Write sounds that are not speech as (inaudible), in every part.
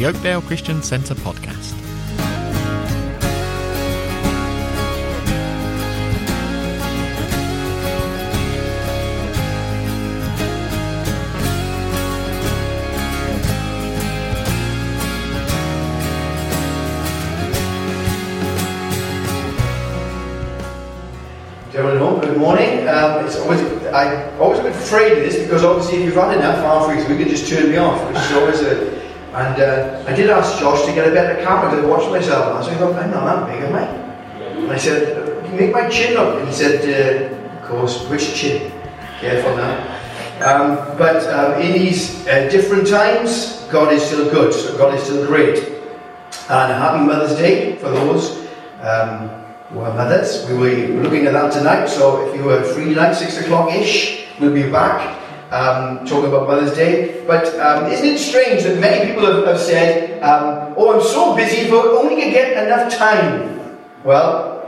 the Oakdale Christian Centre podcast. Good morning. Um, it's always I always a bit afraid of this because obviously if you've had enough halfway through, you can just turn me off, which is always a. And uh, I did ask Josh to get a better camera to watch myself, and I thought, I'm not that big, am I? And I said, make my chin up? And he said, uh, Of course, which chin? Careful now. Um, but um, in these uh, different times, God is still good, so God is still great. And happy Mother's Day for those. Um, well, mothers, we were looking at that tonight, so if you were free tonight, 6 o'clock ish, we'll be back um, talking about Mother's Day. But um, isn't it strange that many people have, have said, um, Oh, I'm so busy, but only to get enough time? Well,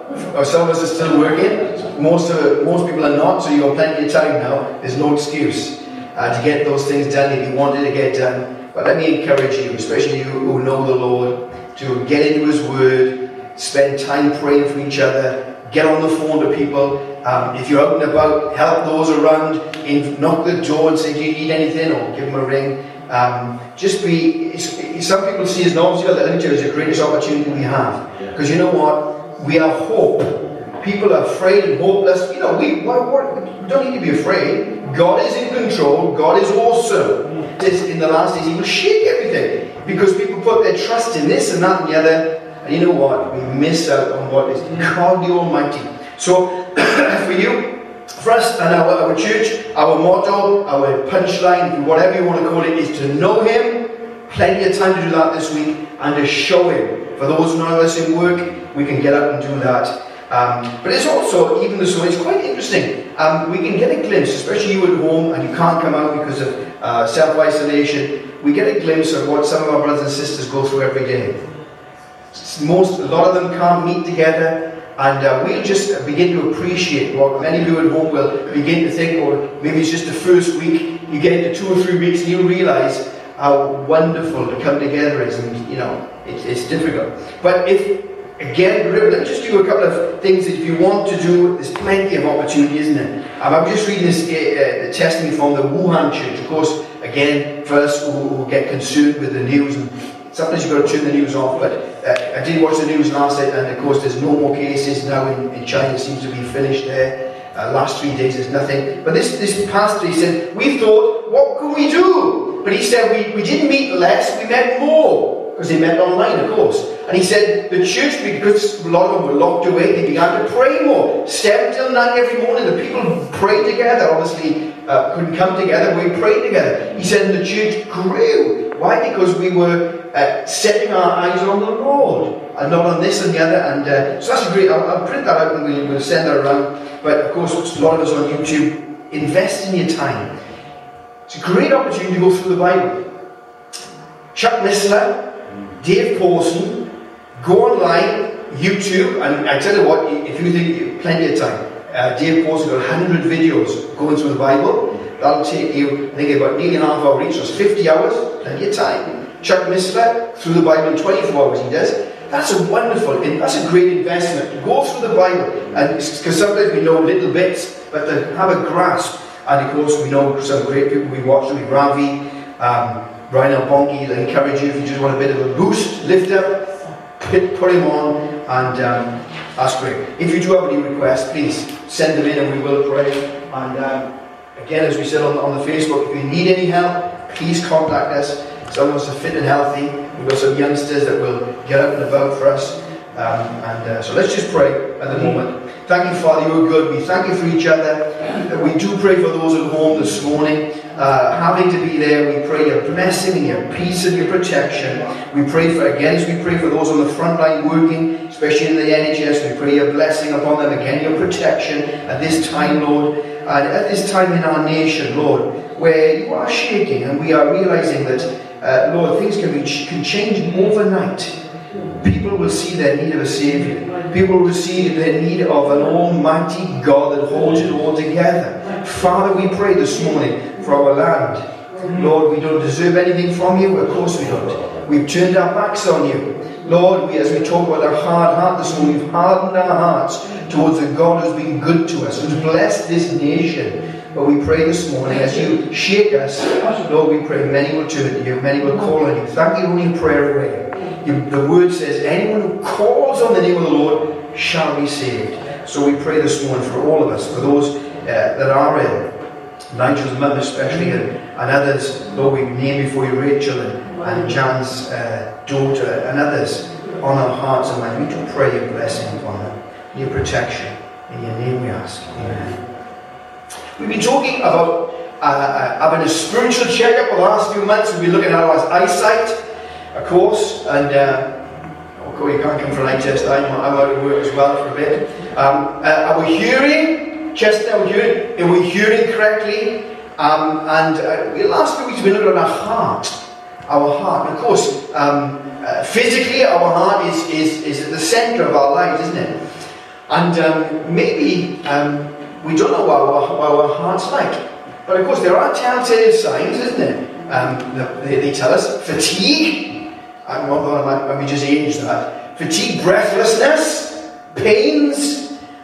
some of us are still working, most, of, most people are not, so you've got plenty of time now. There's no excuse uh, to get those things done if you wanted to get done. But let me encourage you, especially you who know the Lord, to get into His Word spend time praying for each other, get on the phone to people. Um, if you're out and about, help those around, in, knock the door and say, Do you need anything? or give them a ring. Um, just be, some people see as as you're the as the greatest opportunity we have. Because you know what? We are hope. People are afraid and hopeless. You know, we, what, what, we don't need to be afraid. God is in control. God is awesome. In the last days, He will shake everything because people put their trust in this and that and the other and you know what? We miss out on what is God the Almighty. So, (clears throat) for you, for us and our, our church, our motto, our punchline, whatever you want to call it, is to know Him. Plenty of time to do that this week and to show Him. For those of us in work, we can get up and do that. Um, but it's also, even the so, it's quite interesting. Um, we can get a glimpse, especially you at home and you can't come out because of uh, self isolation. We get a glimpse of what some of our brothers and sisters go through every day. Most, a lot of them can't meet together, and uh, we'll just begin to appreciate what many of you at home will begin to think, or maybe it's just the first week, you get into two or three weeks, and you realize how wonderful to come together is, and you know, it, it's difficult. But if, again, let's just do a couple of things that if you want to do, there's plenty of opportunity, isn't it? Um, I'm just reading this uh, uh testimony from the Wuhan church. Of course, again, first who get concerned with the news and sometimes you've got to turn the news off, but uh, I did watch the news last night, and of course, there's no more cases now in, in China, it seems to be finished there. Uh, last three days, there's nothing. But this, this pastor, he said, We thought, what can we do? But he said, We, we didn't meet less, we met more. Because they met online, of course. And he said, The church, because a lot of them were locked away, they began to pray more. Seven till nine every morning, the people prayed together. Obviously, uh, couldn't come together, we prayed together. He said, The church grew. Why? Because we were uh, setting our eyes on the Lord and not on this and the other. And uh, so that's great. I'll, I'll, print that out and we'll, we'll send that around. But of course, a lot of us on YouTube. Invest in your time. It's a great opportunity to go through the Bible. Chuck Missler, Dave Pawson, go online, YouTube, and I tell you what, if you think you have plenty of time, uh, Dave Pawson got 100 videos going through the Bible. That'll take you, I think, about half hour each, it's 50 hours, plenty of time. Chuck Missler, through the Bible in 24 hours he does. That's a wonderful, that's a great investment. Go through the Bible, and because sometimes we know little bits, but to have a grasp. And of course, we know some great people we watch, like Ravi, um, Brian Albonki. I encourage you if you just want a bit of a boost, lift up, put, put him on, and um, that's great. If you do have any requests, please send them in and we will pray. And um, again, as we said on, on the Facebook, if you need any help, please contact us. Some of us are fit and healthy. We've got some youngsters that will get up and about for us. Um, and uh, so let's just pray at the moment. Thank you, Father, you are good. We thank you for each other. We do pray for those at home this morning. Uh, having to be there, we pray your blessing and your peace and your protection. We pray for, again, we pray for those on the front line working, especially in the NHS, we pray your blessing upon them, again, your protection at this time, Lord. And at this time in our nation, Lord, where you are shaking and we are realizing that uh, Lord, things can, be, can change overnight. People will see their need of a Saviour. People will see their need of an Almighty God that holds it all together. Father, we pray this morning for our land. Lord, we don't deserve anything from you. Of course we don't. We've turned our backs on you. Lord, we, as we talk about our hard heart this morning, we've hardened our hearts towards the God who's been good to us, who's blessed this nation. But we pray this morning, as you shake us, Lord, we pray many will turn to you, many will call on you. Thank you only prayer away. You, the word says, anyone who calls on the name of the Lord shall be saved. So we pray this morning for all of us, for those uh, that are ill, Nigel's mother especially, and, and others, Lord, we name before you Rachel and, and Jan's uh, daughter and others on our hearts and minds. We do pray your blessing upon them, your protection. In your name we ask. Amen. We've been talking about uh, uh, having a spiritual checkup for the last few months. We've been looking at our eyesight, of course, and uh, oh, you can't come for an eye test. I'm, I'm out of work as well for a bit. Um, uh, our hearing, chest our hearing, are we hearing correctly? Um, and uh, last few weeks been looking at our heart. Our heart. Of course, um, uh, physically, our heart is, is, is at the centre of our lives, isn't it? And um, maybe um, we don't know what our, what our heart's like. But of course, there are telltale signs, isn't there? Um, they, they, tell us fatigue. I'm not just age that. Fatigue, breathlessness, pains.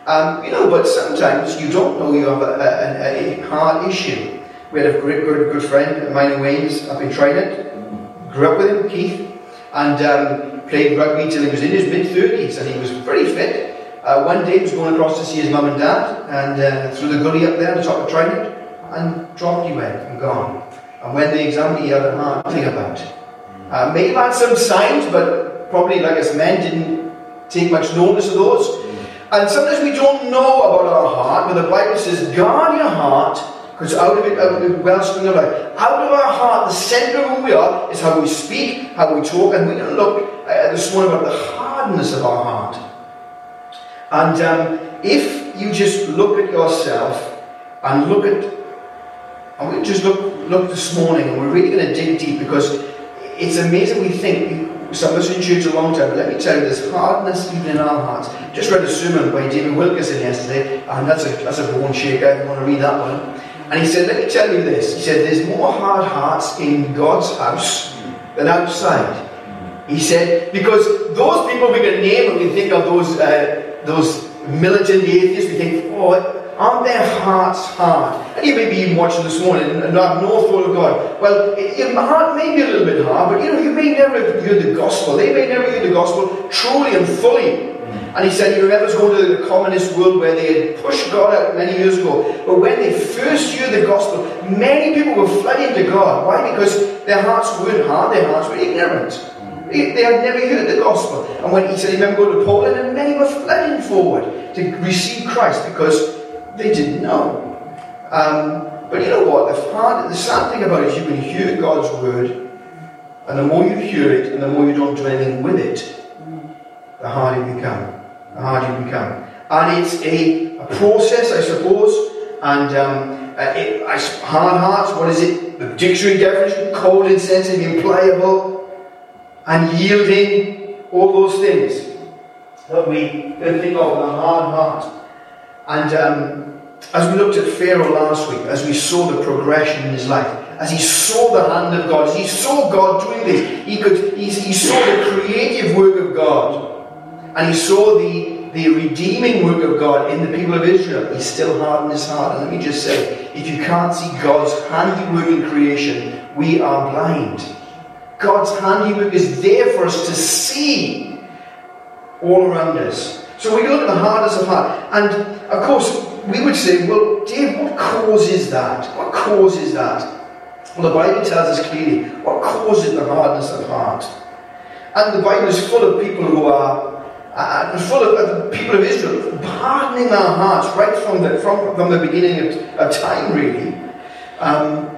Um, you know, but sometimes you don't know you have a, a, a heart issue. We had a great, good, good friend, Minor Wayne's, up in Trinidad. Grew up with him, Keith, and um, played rugby till he was in his mid 30s, and he was pretty fit. Uh, one day he was going across to see his mum and dad, and uh, through the gully up there, on the top of Trinidad, and dropped he went and gone. And when they examined, he had a nothing about. Uh, may have had some signs, but probably, like us men, didn't take much notice of those. And sometimes we don't know about our heart, but the Bible says, guard your heart, because out of it, out of it wellspring of life. Out of our heart, the centre of who we are, is how we speak, how we talk, and we're going to look uh, this morning about the hardness of our heart. And um, if you just look at yourself and look at, and we just look look this morning, and we're really going to dig deep because it's amazing. We think some of us in church a long time, but let me tell you, there's hardness even in our hearts. Just read a sermon by David Wilkerson yesterday, and that's a that's a bone shaker. If you want to read that one, and he said, let me tell you this. He said, there's more hard hearts in God's house than outside. He said, because those people we can name when we think of those. Uh, those militant atheists, we think, oh, aren't their hearts hard? And you may be even watching this morning and have no thought of God. Well, your heart may be a little bit hard, but you know, you may never heard the gospel. They may never hear the gospel truly and fully. And he said he remembers going to the communist world where they had pushed God out many years ago. But when they first heard the gospel, many people were flooding to God. Why? Because their hearts weren't hard, their hearts were ignorant. They had never heard the gospel. And when he said, remember going to Poland, and many were flooding forward to receive Christ because they didn't know. Um, but you know what? The, hard, the sad thing about it is you can hear God's word, and the more you hear it, and the more you don't do anything with it, the harder you become. The harder you become. And it's a, a process, I suppose. And um, uh, it, hard hearts, what is it? The dictionary definition, cold, insensitive, impliable, and yielding, all those things that we can think of with a hard heart. And um, as we looked at Pharaoh last week, as we saw the progression in his life, as he saw the hand of God, as he saw God doing this, he could he, he saw the creative work of God, and he saw the, the redeeming work of God in the people of Israel. He still hardened his heart. And let me just say, if you can't see God's handiwork in creation, we are blind. God's handiwork is there for us to see all around us. So we look at the hardest of heart. And of course, we would say, well, Dave, what causes that? What causes that? Well, the Bible tells us clearly what causes the hardness of heart. And the Bible is full of people who are uh, full of uh, people of Israel hardening their hearts right from the, from, from the beginning of, of time, really. Um,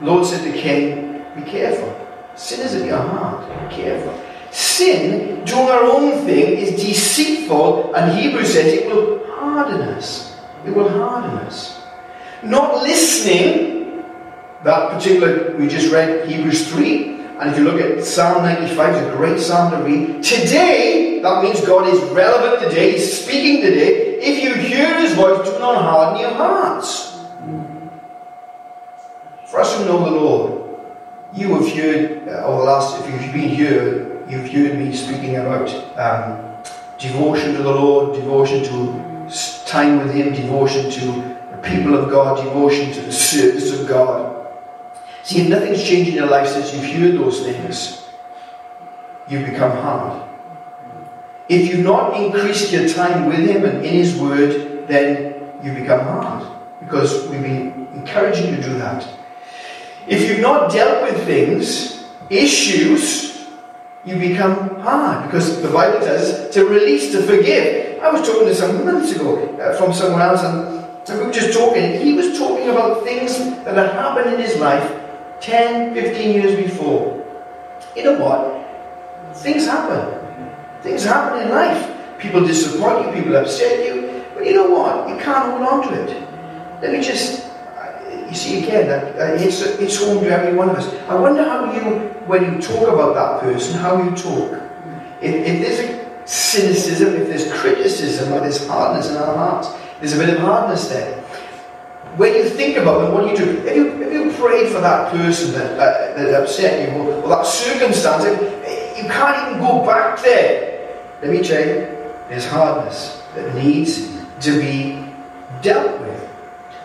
Lord said to Cain, be careful. Sin is in your heart. Be careful. Sin, doing our own thing, is deceitful, and Hebrews says it will harden us. It will harden us. Not listening, that particular, we just read Hebrews 3, and if you look at Psalm 95, it's a great psalm to read. Today, that means God is relevant today, He's speaking today. If you hear His voice, do not harden your hearts. For us who know the Lord, you have heard, uh, over the last, if you've been here, you've heard me speaking about um, devotion to the Lord, devotion to time with Him, devotion to the people of God, devotion to the service of God. See, nothing's changed in your life since you've heard those things, you've become hard. If you've not increased your time with Him and in His Word, then you become hard. Because we've been encouraging you to do that. If you've not dealt with things, issues, you become hard. Because the Bible says to release, to forgive. I was talking to some months ago uh, from someone else, and we were just talking. He was talking about things that had happened in his life 10, 15 years before. You know what? Things happen. Things happen in life. People disappoint you, people upset you. But you know what? You can't hold on to it. Let me just, you see again, uh, it's, it's home to every one of us. I wonder how you, when you talk about that person, how you talk. If, if there's a cynicism, if there's criticism, or there's hardness in our hearts, there's a bit of hardness there. When you think about them, what do you do? If you, if you pray for that person that, uh, that upset you, or, or that circumstance, you can't even go back there. Let me tell you, there's hardness that needs to be dealt with.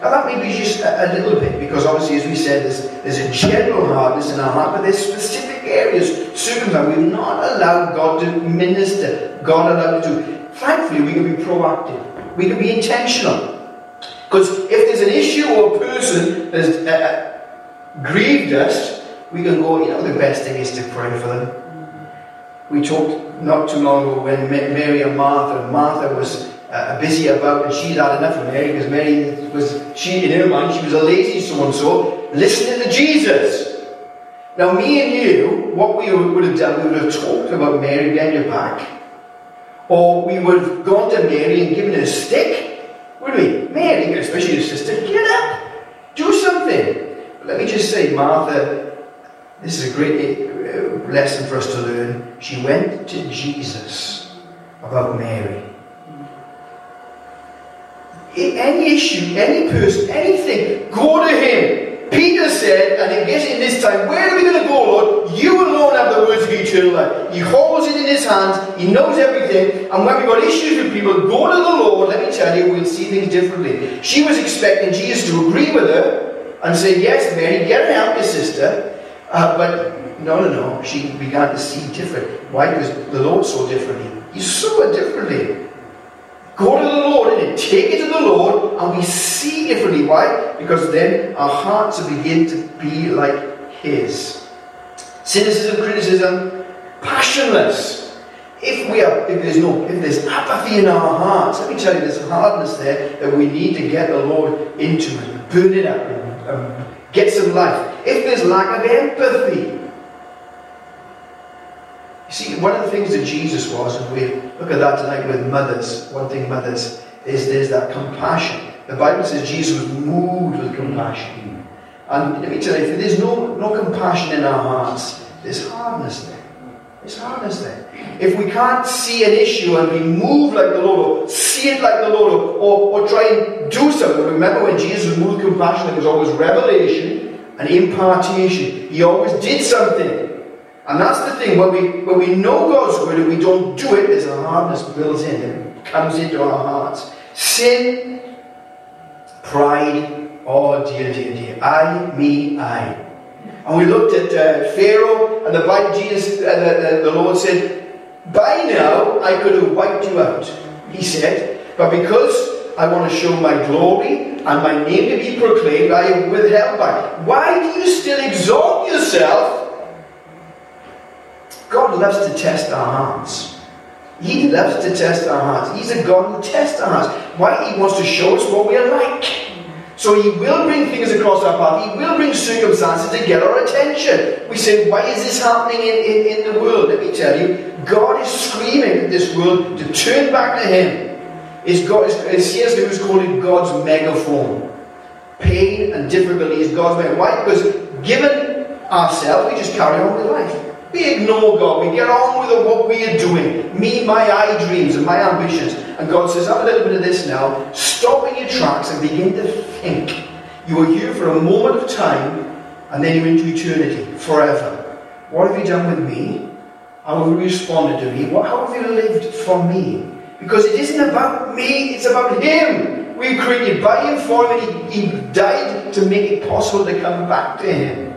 Now that may be just a, a, little bit, because obviously, as we said, there's, there's a general hardness in our heart, but there's specific areas, circumstances, we've not allowed God to minister, God allowed to. Thankfully, we can be proactive. We can be intentional. Because if there's an issue or a person that's uh, uh, grieved us, we can go, you know, the best thing is to pray for them. We talked not too long ago when Mary and Martha, Martha was uh, busy about and she'd had enough of Mary because Mary was, she in her mind, she was a lazy so and so, listening to Jesus. Now, me and you, what we would have done, we would have talked about Mary behind your back, or we would have gone to Mary and given her a stick, would we? Mary, especially your sister, get up, do something. But let me just say, Martha, this is a great lesson for us to learn. She went to Jesus about Mary. Any issue, any person, anything, go to him. Peter said, and it gets in this time, where are we going to go, Lord? You alone have the words of eternal life. He holds it in his hands, he knows everything, and when we've got issues with people, go to the Lord, let me tell you, we'll see things differently. She was expecting Jesus to agree with her and say, Yes, Mary, get her out, your sister. Uh, but no, no, no. She began to see different. Why? Because the Lord saw differently. He saw it differently. Go to the Lord and take it to the Lord, and we see differently. Why? Because then our hearts begin to be like His. Cynicism, criticism, passionless. If we are, if there's no, if there's apathy in our hearts, let me tell you, there's hardness there that we need to get the Lord into and burn it up and um, get some life. If there's lack of empathy, you see, one of the things that Jesus was, and we look at that tonight with mothers, one thing mothers, is there's that compassion. The Bible says Jesus was moved with compassion. And let me tell you, if there's no, no compassion in our hearts, there's hardness there. There's hardness there. If we can't see an issue and be moved like the Lord, or see it like the Lord, or, or try and do something. Remember when Jesus moved with compassion, there was always revelation and impartation. He always did something. And that's the thing, when we, when we know God's word and we don't do it, there's a hardness built in, it comes into our hearts. Sin, pride, oh dear, dear, dear. I, me, I. And we looked at uh, Pharaoh, and the Bible, Jesus, uh, the, the Lord said, By now I could have wiped you out, he said, but because I want to show my glory and my name to be proclaimed, I have withheld back. Why do you still exalt yourself God loves to test our hearts. He loves to test our hearts. He's a God who tests our hearts. Why? He wants to show us what we are like. So he will bring things across our path. He will bring circumstances to get our attention. We say, why is this happening in, in, in the world? Let me tell you, God is screaming at this world to turn back to him. Is God, is C.S. Lewis called it God's megaphone. Pain and difficulty is God's megaphone. Why? Because given ourselves, we just carry on with life. We ignore God. We get on with what we are doing. Me, my I dreams and my ambitions. And God says, have a little bit of this now. Stop in your tracks and begin to think. You are here for a moment of time and then you're into eternity forever. What have you done with me? How have you responded to me? What, how have you lived for me? Because it isn't about me, it's about Him. We created by Him, for Him, and he, he died to make it possible to come back to Him.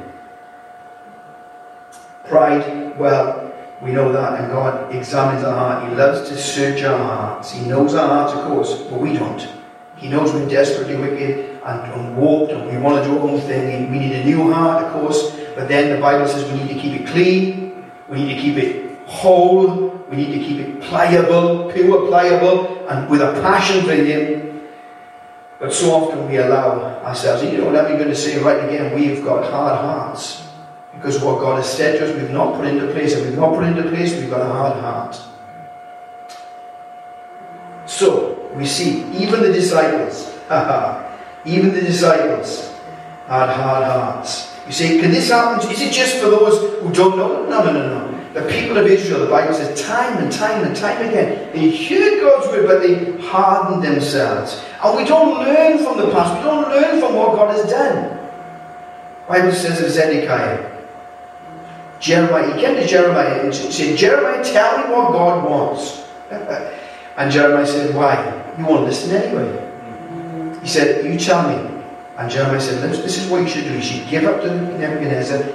Pride, well, we know that, and God examines our heart. He loves to search our hearts. He knows our hearts, of course, but we don't. He knows we're desperately wicked and, warped, and we want to do our own thing. We need a new heart, of course, but then the Bible says we need to keep it clean, we need to keep it whole, we need to keep it pliable, pure, pliable, and with a passion for Him. But so often we allow ourselves, you know what I'm going to say right again, we've got hard hearts. Because what God has said to us, we've not put into place. If we've not put into place, we've got a hard heart. So, we see, even the disciples, (laughs) even the disciples had hard hearts. You see, can this happen? Is it just for those who don't know? No, no, no, no. The people of Israel, the Bible says, time and time and time again, they heard God's word, but they hardened themselves. And we don't learn from the past. We don't learn from what God has done. The Bible says of Zedekiah, Jeremiah, he came to Jeremiah and said, Jeremiah, tell me what God wants. (laughs) and Jeremiah said, Why? You won't listen anyway. He said, You tell me. And Jeremiah said, This is what you should do. You should give up to Nebuchadnezzar,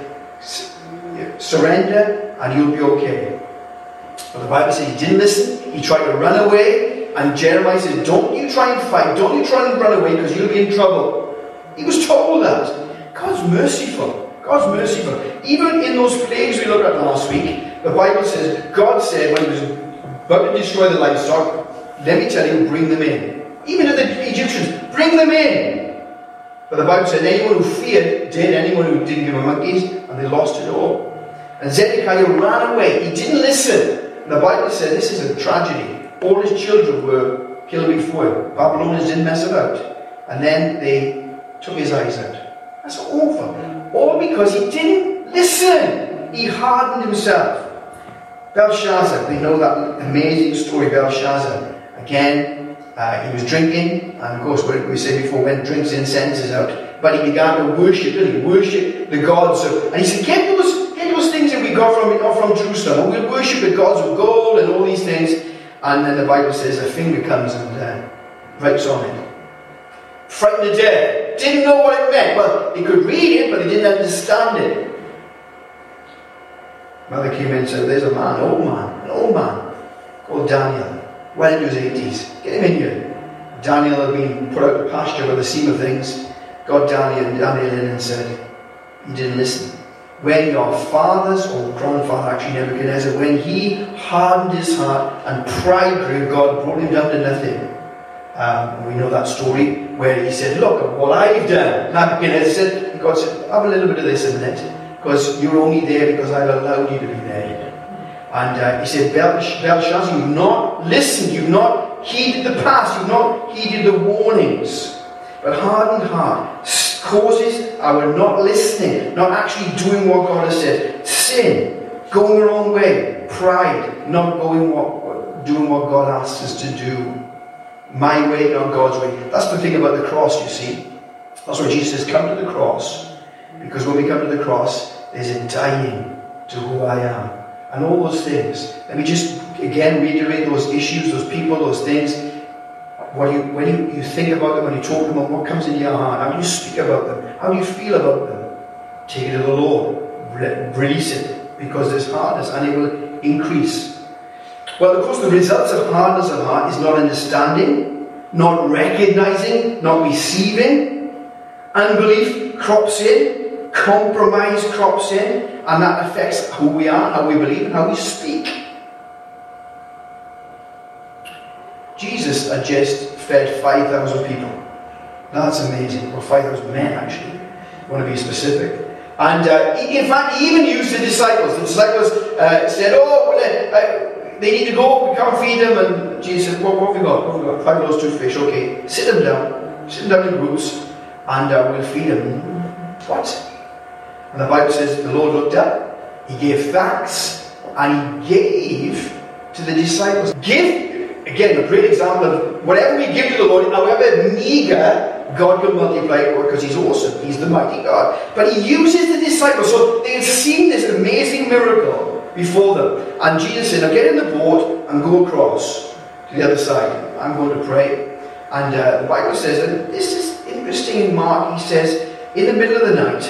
surrender, and you'll be okay. But the Bible says he didn't listen. He tried to run away. And Jeremiah said, Don't you try and fight. Don't you try and run away because you'll be in trouble. He was told that. God's merciful. God's merciful. Even in those plagues we looked at last week, the Bible says, God said when he was about to destroy the livestock, let me tell you, bring them in. Even to the Egyptians, bring them in. But the Bible said anyone who feared did, anyone who didn't give a monkeys, and they lost it all. And Zedekiah ran away. He didn't listen. And the Bible said this is a tragedy. All his children were killed before him. Babylonians didn't mess about. And then they took his eyes out. That's awful. All because he didn't listen. He hardened himself. Belshazzar, we know that amazing story, Belshazzar. Again, uh, he was drinking, and of course, what we said before, when drinks incense out. But he began to worship, didn't he? Worship the gods of. And he said, Get those, get those things that we got from, not from Jerusalem. And we'll worship the gods of gold and all these things. And then the Bible says a finger comes and uh, writes on it. Frightened the death. Didn't know what it meant. Well, he could read it, but he didn't understand it. Mother came in and said, There's a man, an old man, an old man called Daniel, well into his 80s. Get him in here. Daniel had been put out to pasture by the seam of things. Got Daniel Daniel in and said, He didn't listen. When your fathers, or grandfather actually, Nebuchadnezzar, when he hardened his heart and pride grew, God brought him down to nothing. Um, we know that story where he said, Look at what I've done. Nebuchadnezzar said, God said, Have a little bit of this in it because you're only there because I've allowed you to be there. And uh, he said, Belshazzar, you've not listened, you've not heeded the past, you've not heeded the warnings. But hardened heart causes our not listening, not actually doing what God has said. Sin, going the wrong way, pride, not going what, doing what God asks us to do. My way, not God's way. That's the thing about the cross, you see. That's why Jesus says, come to the cross because when we come to the cross, there's a dying to who I am. And all those things. Let me just again reiterate those issues, those people, those things. When you, when you, you think about them, when you talk about them, what comes into your heart? How do you speak about them? How do you feel about them? Take it to the Lord. Release it. Because this hardness and it will increase. Well, of course, the results of hardness of heart is not understanding, not recognizing, not receiving. Unbelief crops in, compromise crops in, and that affects who we are, how we believe, and how we speak. Jesus had just fed 5,000 people. That's amazing. Or 5,000 men, actually. I want to be specific. And uh, in fact, he even used the disciples. The disciples uh, said, Oh, well, uh, they need to go, we can't feed them. And Jesus said, What, what have we got? What have we got? Five loaves, two fish. Okay, sit them down. Sit them down in groups, and uh, we'll feed them. What? And the Bible says the Lord looked up, he gave thanks, and he gave to the disciples. Give, again, a great example of whatever we give to the Lord, however meager, God can multiply it because He's awesome. He's the mighty God. But He uses the disciples. So they had seen this amazing miracle before them. And Jesus said, Now get in the boat and go across to the other side. I'm going to pray. And uh, the Bible says, and this is interesting in Mark, he says, in the middle of the night,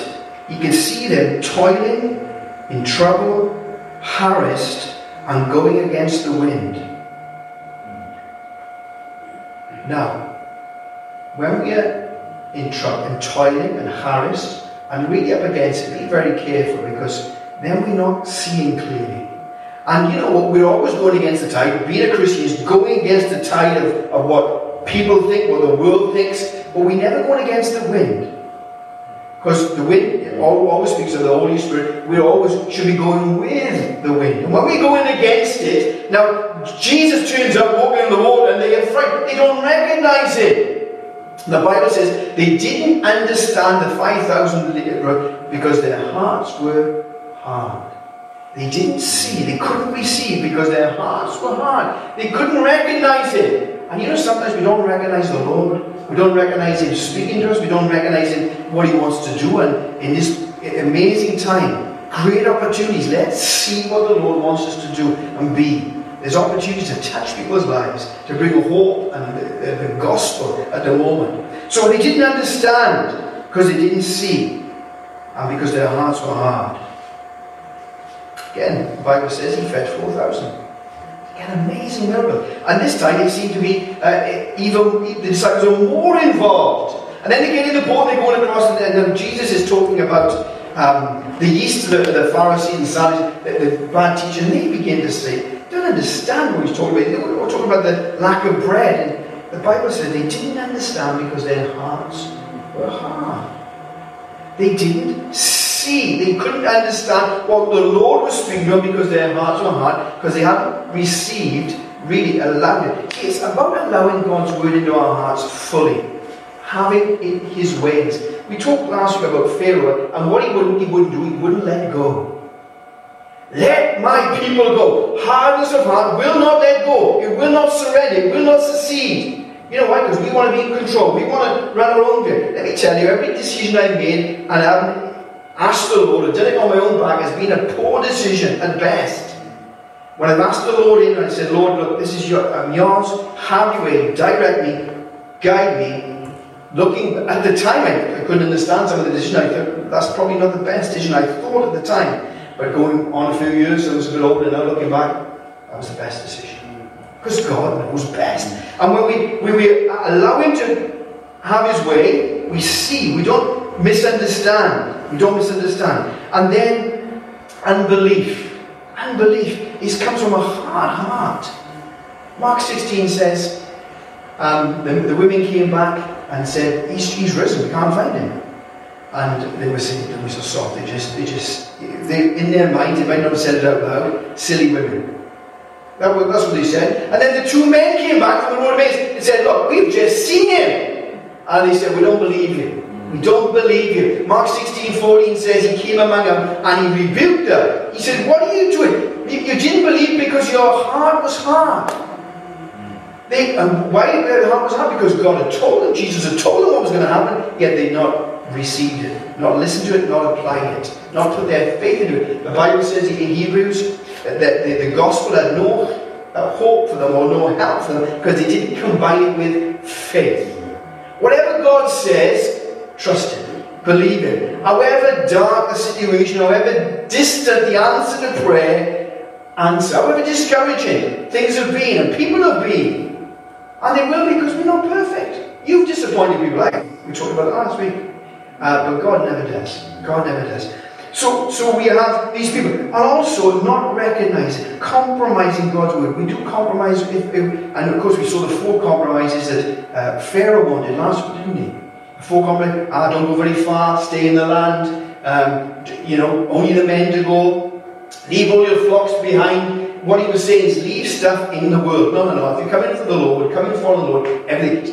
he can see them toiling, in trouble, harassed, and going against the wind. Now, when we are in trouble and toiling and harassed and really up against it, be very careful because then we're not seeing clearly. And you know what? We're always going against the tide. Being a Christian is going against the tide of, of what people think, what the world thinks, but we never going against the wind. Because the wind always speaks of the Holy Spirit. We always should be going with the wind. And when we're going against it, now Jesus turns up walking in the water and they get frightened. They don't recognize it. The Bible says they didn't understand the 5,000 because their hearts were hard. They didn't see, they couldn't receive because their hearts were hard. They couldn't recognize it. And you know, sometimes we don't recognize the Lord. We don't recognize Him speaking to us. We don't recognize Him what He wants to do. And in this amazing time, great opportunities. Let's see what the Lord wants us to do and be. There's opportunities to touch people's lives, to bring hope and the, the gospel at the moment. So they didn't understand because they didn't see and because their hearts were hard. Again, the Bible says he fed 4,000. An amazing miracle. And this time it seemed to be uh, even, the disciples are more involved. And then get in the boat, they're going across, and, and Jesus is talking about um, the yeast the, the Pharisees and Sadducees, the, the bad teachers, and they begin to say, don't understand what he's talking about. They were talking about the lack of bread. And the Bible says they didn't understand because their hearts were hard. They didn't see. They couldn't understand what the Lord was speaking to them because their hearts were hard, because they hadn't received, really allowed it. It's about allowing God's word into our hearts fully. Having in his ways. We talked last week about Pharaoh and what he wouldn't, he wouldn't do, he wouldn't let go. Let my people go. Hardness of heart will not let go. It will not surrender. It will not secede. You know why? Because we want to be in control. We want to run our own game. Let me tell you, every decision I've made and I haven't asked the Lord and done it on my own back has been a poor decision at best. When I've asked the Lord in and I said, Lord, look, this is your, I'm yours. Have your way. Direct me. Guide me. Looking at the time, I, I couldn't understand some of the decision. I thought that's probably not the best decision I thought at the time. But going on a few years, I was a bit older now, looking back, that was the best decision. Because God knows best. And when we, when we allow Him to have His way, we see, we don't misunderstand. We don't misunderstand. And then unbelief. Unbelief is comes from a hard heart. Mark 16 says, um, the, the women came back and said, he's, he's risen, we can't find him and they were saying they were so soft. They just, they just, they in their minds, they might not have said it out loud. Silly women. That was, that's what they said. And then the two men came back from the road base and said, "Look, we've just seen him." And they said, "We don't believe you. We don't believe you." Mark 16, 14 says he came among them and he rebuked them. He said, "What are you doing? You, didn't believe because your heart was hard." They, and why their heart was hard? Because God had told them, Jesus had told them what was going to happen, yet they not received it, not listened to it, not applied it, not put their faith into it. The Bible says in Hebrews that the, the gospel had no uh, hope for them or no help for them because they didn't combine it with faith. Whatever God says, trust Him, believe Him. However dark the situation, however distant the answer to prayer, answer, however discouraging things have been and people have been, and they will be because we're not perfect. You've disappointed people. Like we talked about last week. Uh, but God never does. God never does. So, so we have these people, and also not recognizing, compromising God's word. We do compromise, if, if, and of course we saw the four compromises that uh, Pharaoh wanted last week, didn't he? Ah, don't go very far, stay in the land. Um, you know, only the men to go. Leave all your flocks behind. What he was saying is leave stuff in the world. No, no, no. If you come into the Lord, come in for the Lord,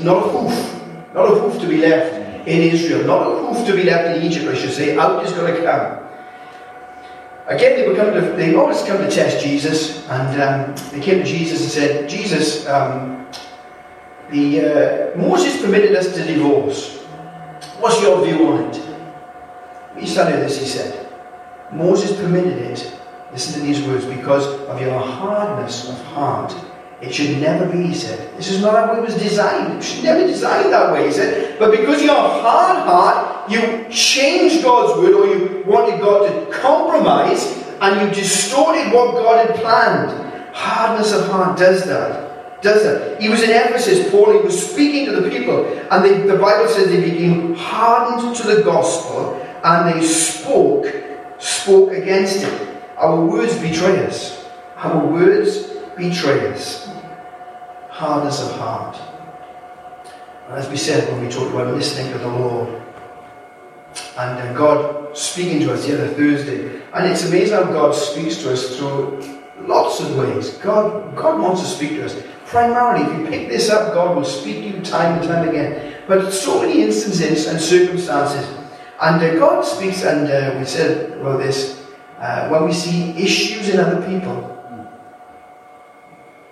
not a hoof, not a hoof to be left in Israel. Not a hoof to be left in Egypt, I should say. Out is going to come. again, they, were coming to, they always come to test Jesus, and um, they came to Jesus and said, Jesus, um, the, uh, Moses permitted us to divorce. What's your view on it? He started this, he said. Moses permitted it, listen to these words, because of your hardness of heart. It should never be, he said. This is not how it was designed. It should never be designed that way, he said. But because your hard heart, you changed God's word or you wanted God to compromise and you distorted what God had planned. Hardness of heart does that. Does that. He was in Ephesus, Paul, he was speaking to the people, and they, the Bible says they became hardened to the gospel and they spoke, spoke against it. Our words betray us. Our words betray us. Hardness of heart. And as we said when we talked about listening to the Lord, and uh, God speaking to us the other Thursday, and it's amazing how God speaks to us through lots of ways. God, God wants to speak to us. Primarily, if you pick this up, God will speak to you time and time again. But so many instances and circumstances. And uh, God speaks, and uh, we said about this, uh, when we see issues in other people,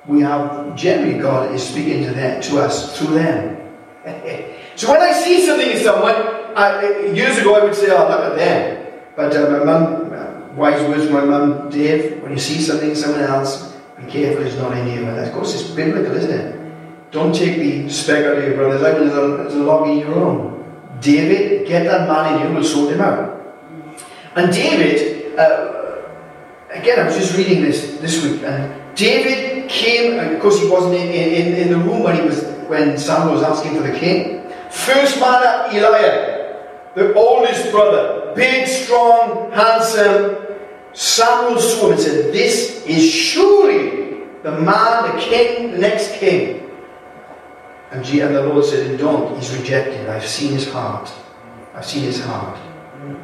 we have generally God is speaking to them, to us through them. (laughs) so when I see something in someone, I, years ago I would say, "Oh, look at them," but uh, my mum, uh, wise words my mum, Dave, when you see something in someone else, careful it's not in you. And of course, it's biblical, isn't it? Don't take the speck out of your brother's eye when there's a, log in your own. David, get that man in you, will sort him out. And David, uh, again, I was just reading this this week, and David came, and of course, he wasn't in, in, in the room when he was when Samuel was asking for the king. First man up, Eliab, the oldest brother, big, strong, handsome. Samuel saw him and said, This is surely the man, the king, the next king. And, the Lord said, Don't, he's rejected. I've seen his heart. I've seen his heart.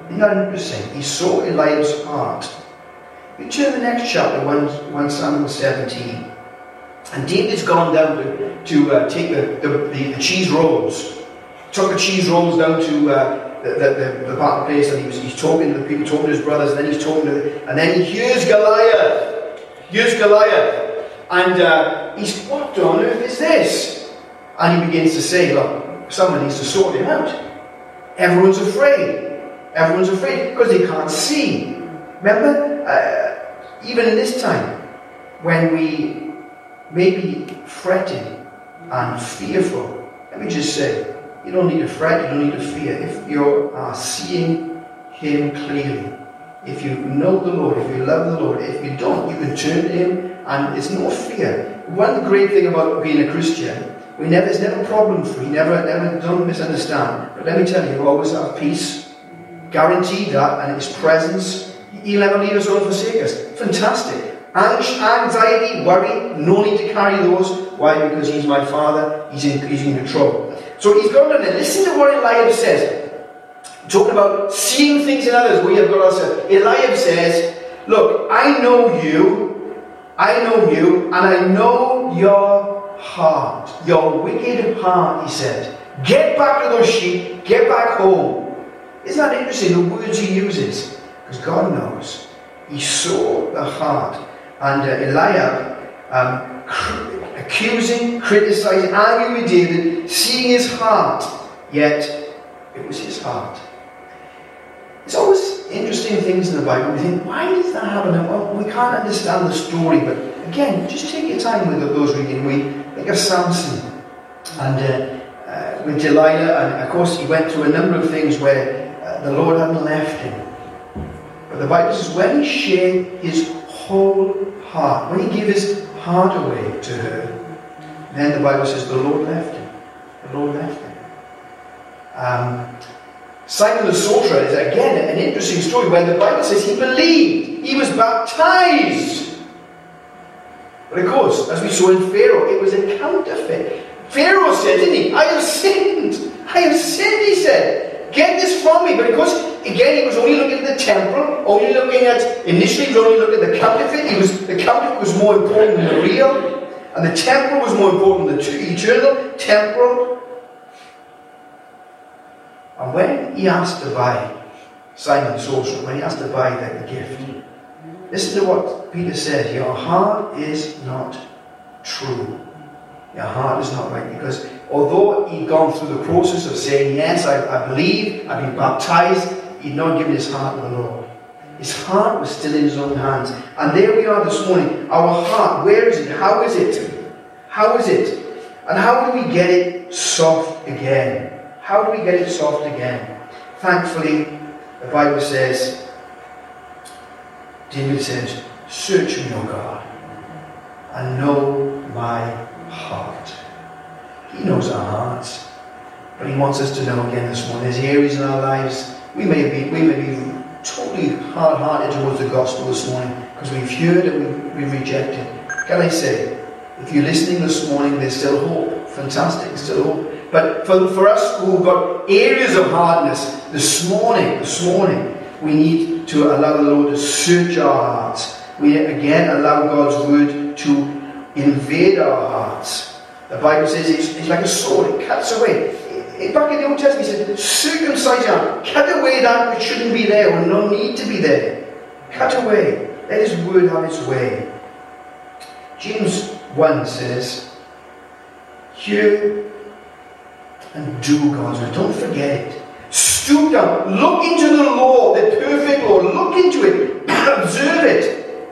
Isn't that interesting? He saw Eliab's heart. We turn the next chapter, 1, 1 Samuel 17. And David's gone down to, to uh, take the, the, the, the, cheese rolls. Took the cheese rolls down to uh, the, the, the, battle place and he was, he's talking to the people, talking to his brothers, and then he's talking to the, and then he hears Goliath. Here's Goliath. And uh, he's, what on earth is this? And he begins to say, look, someone needs to sort him out. Everyone's afraid. Everyone's afraid because they can't see. Remember, uh, even in this time, when we may be fretting and fearful, let me just say, you don't need to fret, you don't need to fear. If you are seeing Him clearly, if you know the Lord, if you love the Lord, if you don't, you can turn to Him and it's no fear. One great thing about being a Christian we never, it's never problem free. Never, never, don't misunderstand. But let me tell you, always have peace. Guaranteed that, and His presence. He'll never leave us or forsake us. Fantastic. Anxiety, worry, no need to carry those. Why? Because He's my Father. He's in, he's in control. So He's going on there. Listen to what Eliab says. Talking about seeing things in others. We have got ourselves. Eliab says, Look, I know you. I know you, and I know your heart, your wicked heart, he said. Get back to those sheep, get back home. Isn't that interesting, the words he uses? Because God knows. He saw the heart. And uh, Eliab, um, cr- accusing, criticizing, arguing with David, seeing his heart, yet it was his heart. It's always interesting things in the Bible. We think, why does that happen? Well, we can't understand the story, but again, just take your time with those reading. We Think of Samson and uh, uh, with Delilah, and of course he went through a number of things where uh, the Lord hadn't left him. But the Bible says when he shared his whole heart, when he gave his heart away to her, then the Bible says the Lord left him. The Lord left him. Um, Simon the sorcerer is again an interesting story where the Bible says he believed, he was baptized. But of course, as we saw in Pharaoh, it was a counterfeit. Pharaoh said, didn't he? I have sinned. I have sinned, he said. Get this from me. But of course, again, he was only looking at the temple, only looking at, initially, he was only looking at the counterfeit. He was, the counterfeit was more important than the real. And the temple was more important than the eternal temple. And when he asked to buy Simon sorcerer, when he asked to buy the gift, listen to what Peter says. Your heart is not true. Your heart is not right. Because although he'd gone through the process of saying, Yes, I, I believe, I've been baptized, he'd not given his heart to the Lord. His heart was still in his own hands. And there we are this morning. Our heart, where is it? How is it? How is it? And how do we get it soft again? How do we get it soft again? Thankfully, the Bible says, David says, Search me, O God, and know my heart. He knows our hearts. But he wants us to know again this morning. There's areas in our lives we may be we may be totally hard-hearted towards the gospel this morning because we've heard it, we've, we've rejected. Can I say, if you're listening this morning, there's still hope. Fantastic, still hope. But for, for us who've got areas of hardness, this morning, this morning, we need to allow the Lord to search our hearts. We again allow God's word to invade our hearts. The Bible says it's, it's like a sword, it cuts away. Back in the Old Testament, he said, circumcise your cut away that which shouldn't be there or no need to be there. Cut away. Let his word have its way. James 1 says, Hear and do God's word. Don't forget it. Stoop down. Look into the law, the perfect law. Look into it. Observe it.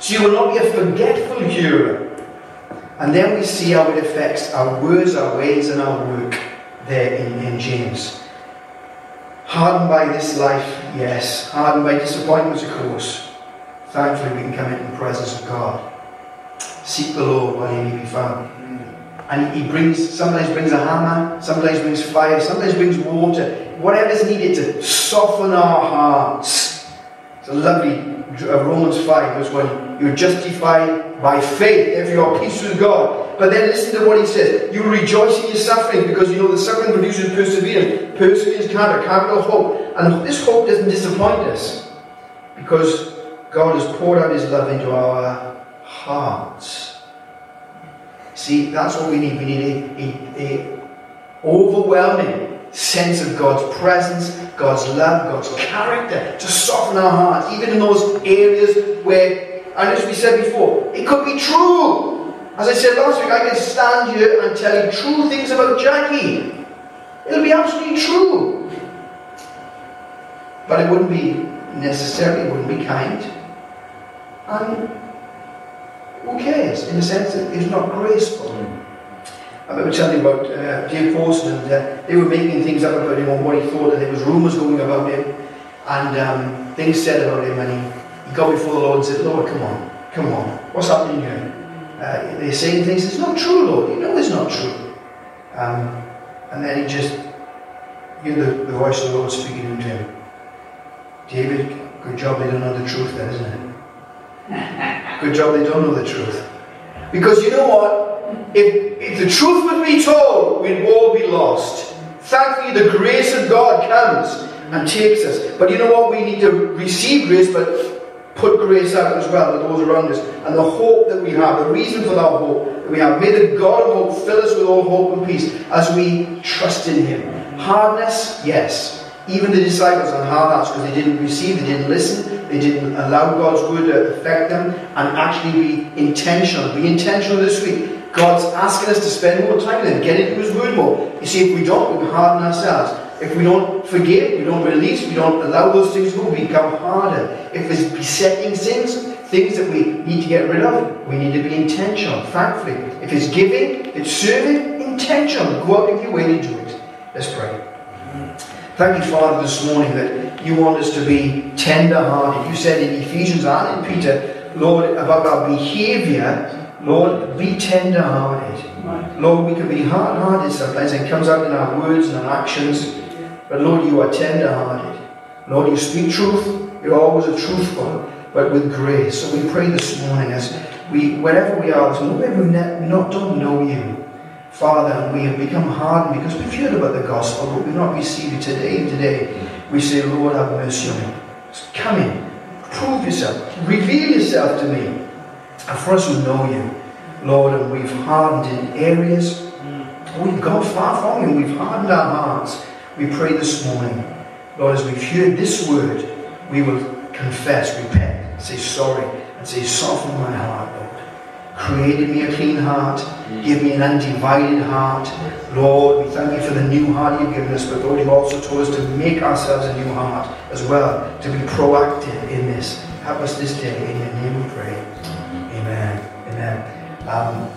So you will not be a forgetful hearer. And then we see how it affects our words, our ways, and our work there in, in James. Hardened by this life, yes. Hardened by disappointments, of course. Thankfully, we can come into the presence of God. Seek the Lord while he may be found. And he brings, sometimes brings a hammer, sometimes brings fire, sometimes brings water. Whatever is needed to soften our hearts. It's a lovely uh, Romans 5, verse 1. You're justified by faith, if you are peace with God. But then listen to what he says. You rejoice in your suffering because you know the suffering produces perseverance. Perseverance, character, character, hope. And this hope doesn't disappoint us because God has poured out his love into our hearts. See, that's what we need. We need a, a, a overwhelming sense of God's presence, God's love, God's character to soften our hearts, even in those areas where, and as we said before, it could be true. As I said last week, I can stand here and tell you true things about Jackie. It'll be absolutely true. But it wouldn't be necessarily, it wouldn't be kind. And who cares? In the sense that it's not graceful. I remember telling you about uh, Dave Pawson, and uh, they were making things up about him and what he thought, and there was rumours going about him, and um, things said about him, and he, he got before the Lord and said, Lord, come on, come on, what's happening here? Uh, they're saying things, it's not true, Lord, you know it's not true. Um, and then he just, you know, the, the voice of the Lord speaking to him. David, good job they don't know the truth then, isn't it? Good job they don't know the truth. Because you know what? If, if the truth would be told, we'd all be lost. Thankfully, the grace of God comes and takes us. But you know what? We need to receive grace, but put grace out as well to those around us. And the hope that we have, the reason for that hope that we have. May the God of hope fill us with all hope and peace as we trust in Him. Hardness, yes. Even the disciples on hard hearts because they didn't receive, they didn't listen, they didn't allow God's word to affect them and actually be intentional. Be intentional this week. God's asking us to spend more time with Him, get into His word more. You see, if we don't, we harden ourselves. If we don't forgive, we don't release, we don't allow those things to we become harder. If there's besetting sins, things that we need to get rid of, we need to be intentional, thankfully. If it's giving, it's serving, intentional. Go out of your way to do it. Let's pray. Thank you, Father, this morning that you want us to be tender hearted. You said in Ephesians and in Peter, Lord, about our behavior, Lord, be tender hearted. Lord, we can be hard hearted sometimes, and it comes out in our words and our actions. But Lord, you are tender hearted. Lord, you speak truth. You're always a truthful, but with grace. So we pray this morning as we, wherever we are, wherever we not, don't know you, Father, and we have become hardened because we've heard about the gospel, but we've not received it today. Today, we say, Lord, have mercy on me. Come in, prove yourself, reveal yourself to me. And for us who know you, Lord, and we've hardened in areas, we've gone far from you, we've hardened our hearts. We pray this morning, Lord, as we've heard this word, we will confess, repent, say sorry and say, soften my heart. Create in me a clean heart. Give me an undivided heart. Lord, we thank you for the new heart you've given us, but Lord, you've also told us to make ourselves a new heart as well, to be proactive in this. Help us this day. In your name we pray. Amen. Amen. Um,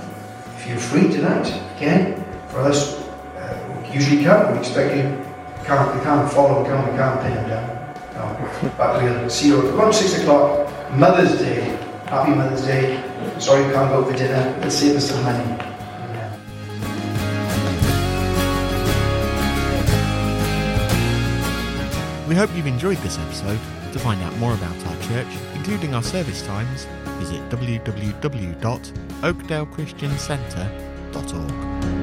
if you're free tonight, again, for us, uh, we usually come. We expect you. Can't, we can't follow them, can't, we? can't pin them down. No. But we'll see you around 6 o'clock, Mother's Day. Happy Mother's Day. Sorry you can't go for dinner. Let's save us some money. We hope you've enjoyed this episode. To find out more about our church, including our service times, visit www.oakdalechristiancentre.org.